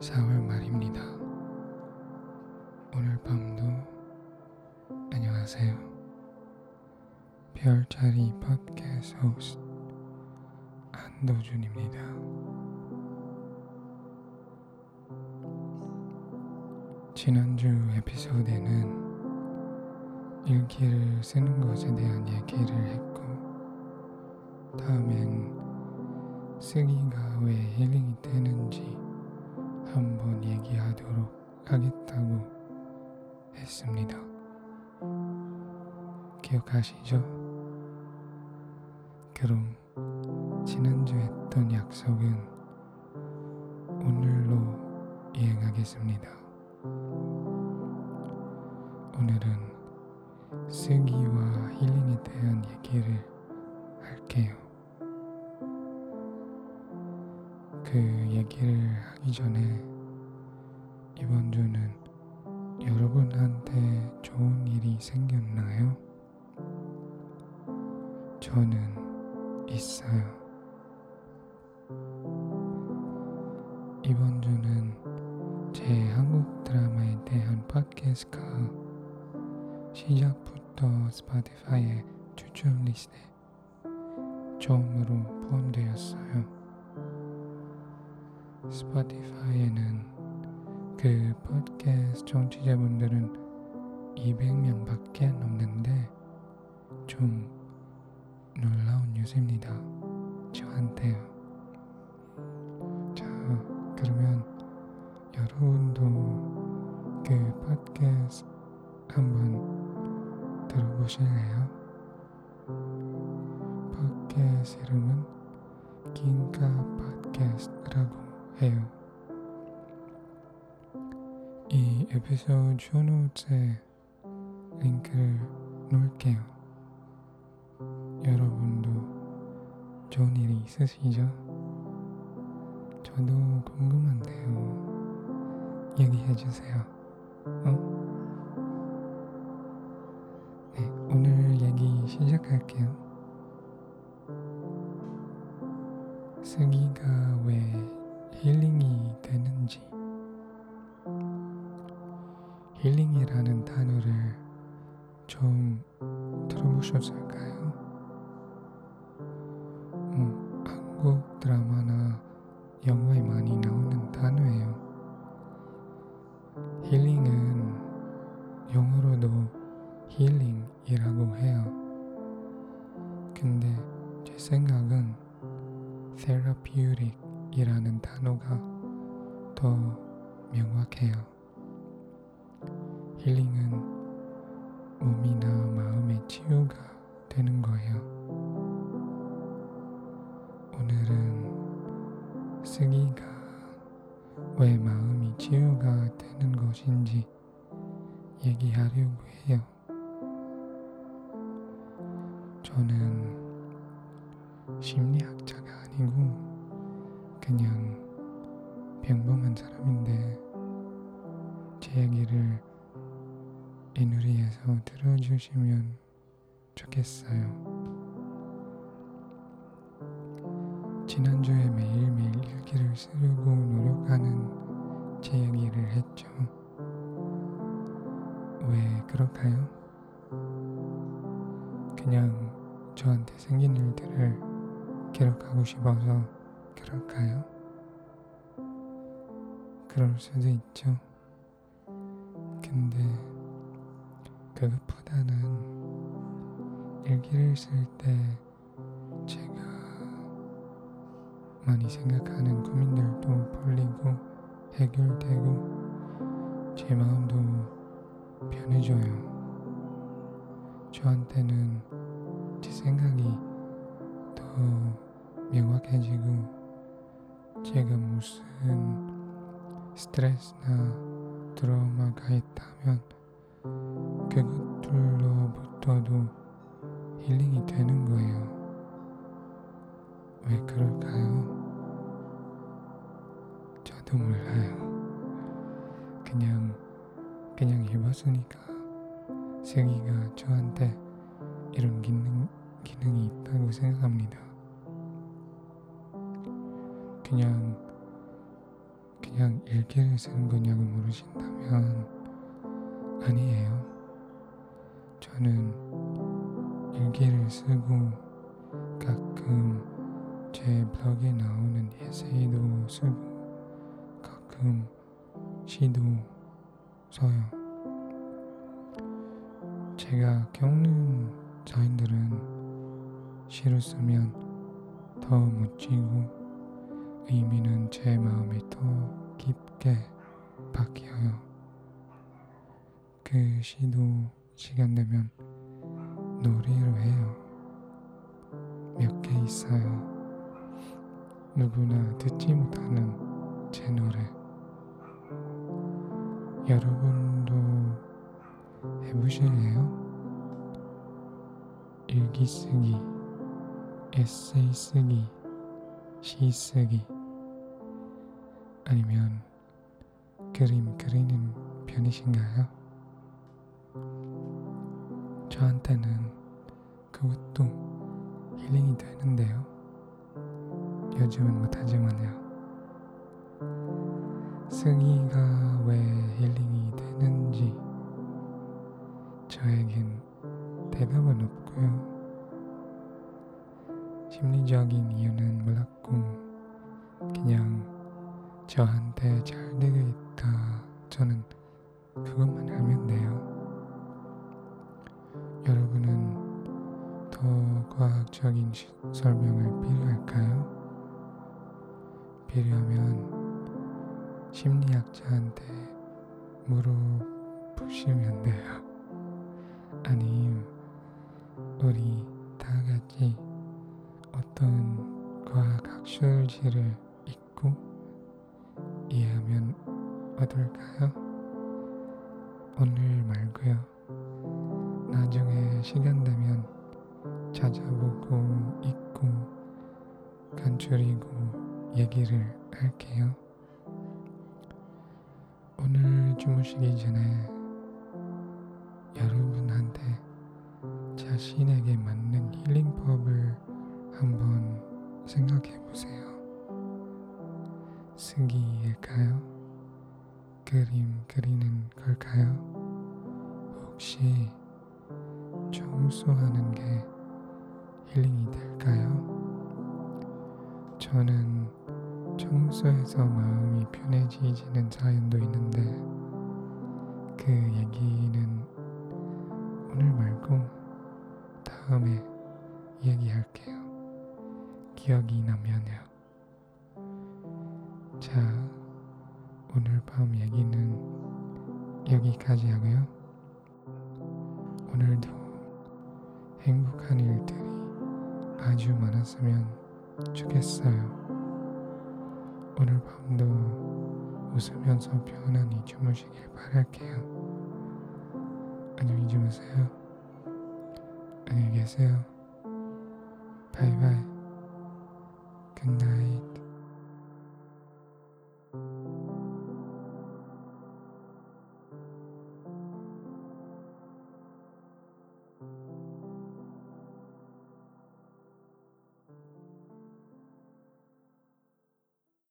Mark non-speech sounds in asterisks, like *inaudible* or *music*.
4월 말입니다. 오늘 밤도 안녕하세요. 별자리 팟캐스트 호스트 안도준입니다. 지난주 에피소드에는 일기를 쓰는 것에 대한 얘기를 했고 다음엔 쓰기가 왜 힐링이 되는지 한번 얘기하도록 하겠다고 했습니다. 기억하시죠? 그럼 지난주 했던 약속은 오늘로 이행하겠습니다. 오늘은 쓰기와 힐링에 대한 얘기를 할게요. 그 얘기를 하기 전에 이번 주는 여러분한테 좋은 일이 생겼나요? 저는 있어요. 이번 주는 제 한국 드라마에 대한 팟캐스트가 시작부터 Spotify의 추천 리스트에 처음으로 포함되었어요. Spotify에는 그 팟캐스트 청취자분들은 200명 밖에 없는데 좀 놀라운 뉴스입니다. 저한테요. 자, 그러면 여러분도 그 팟캐스트 한번 들어보실래요? 팟캐스트 이름은 긴가 팟캐스트라고 해요. 에피소드 쇼노트에 링크를 놓을게요. 여러분도 좋은 일이 있으시죠? 저도 궁금한데요. 얘기해주세요. 어? 네, 오늘 얘기 시작할게요. 힐링이라는 단어를 좀 들어보셨을까요? 음, 한국 드라마나 영화에 많이 나오는 단어예요. 힐링은 영어로도 힐링이라고 해요. 근데 제 생각은 therapeutic이라는 단어가 더 명확해요. 힐링은 몸이나 마음의 치유가 되는 거예요. 오늘은 쓰기가 왜 마음이 치유가 되는 것인지 얘기하려고 해요. 저는 심리학자가 아니고 그냥 평범한 사람인데 제 얘기를 이 누리에서 들어주시면 좋겠어요. 지난주에 매일매일 일기를 쓰려고 노력하는 제 얘기를 했죠. 왜 그럴까요? 그냥 저한테 생긴 일들을 기록하고 싶어서 그럴까요? 그럴 수도 있죠. 근데 다는 일기를 쓸 때 제가 많이 생각하는 고민들도 풀리고 해결되고 제 마음도 편해져요. 저한테는 제 생각이 더 명확해지고 제가 무슨 스트레스나 드라마가 있다면 그 것들로부터도 힐링이 되는 거예요. 왜 그럴까요? 저도 몰라요. 그냥 그냥 해봤으니까 세기가 저한테 이런 기능 기능이 있다고 생각합니다. 그냥 그냥 일기를 쓰는 거냐고 물으신다면 아니에요. 저는 일기를 쓰고 가끔 제 블로그에 나오는 에세이도 쓰고 가끔 시도 써요. 제가 겪는 자인들은 시를 쓰면 더 멋지고 의미는 제 마음에 더 깊게 박혀요. 그 시도 시간 되면 노래로 해요. 몇 개 있어요. 누구나 듣지 못하는 제 노래. 여러분도 해보실래요? 일기 쓰기, 에세이 쓰기, 시 쓰기, 아니면 그림 그리는 편이신가요? 저한테는 그것도 힐링이 되는데요. 요즘은 못하지만요. 쓰기가 왜 힐링이 되는지 저에겐 대답은 없고요. 심리적인 이유는 몰랐고 그냥 저한테 잘 되겠다 저는 그것 설명을 필요할까요? 필요하면 심리학자한테 물어보시면 돼요. *laughs* 아님 우리 다 같이 어떤 과학 학술지를 읽고 이해하면 어떨까요? 오늘 말고요. 나중에 시간 되면 찾아보고 읽고 간추리고 얘기를 할게요. 오늘 주무시기 전에 여러분한테 자신에게 맞는 힐링법을 한번 생각해 보세요. 쓰기일까요? 그림 그리는 걸까요? 혹시 청소하는 게 힐링이 될까요? 저는 청소해서 마음이 편해지지는 사연도 있는데 그 얘기는 오늘 말고 다음에 얘기할게요. 기억이 나면요. 자, 오늘 밤 얘기는 여기까지 하고요. 오늘도 행복한 일들이 아주 많았으면 좋겠어요. 오늘 밤도 웃으면서 편안히 주무시길 바랄게요. 안녕히 주무세요. 안녕히 계세요. 바이바이. 굿나잇.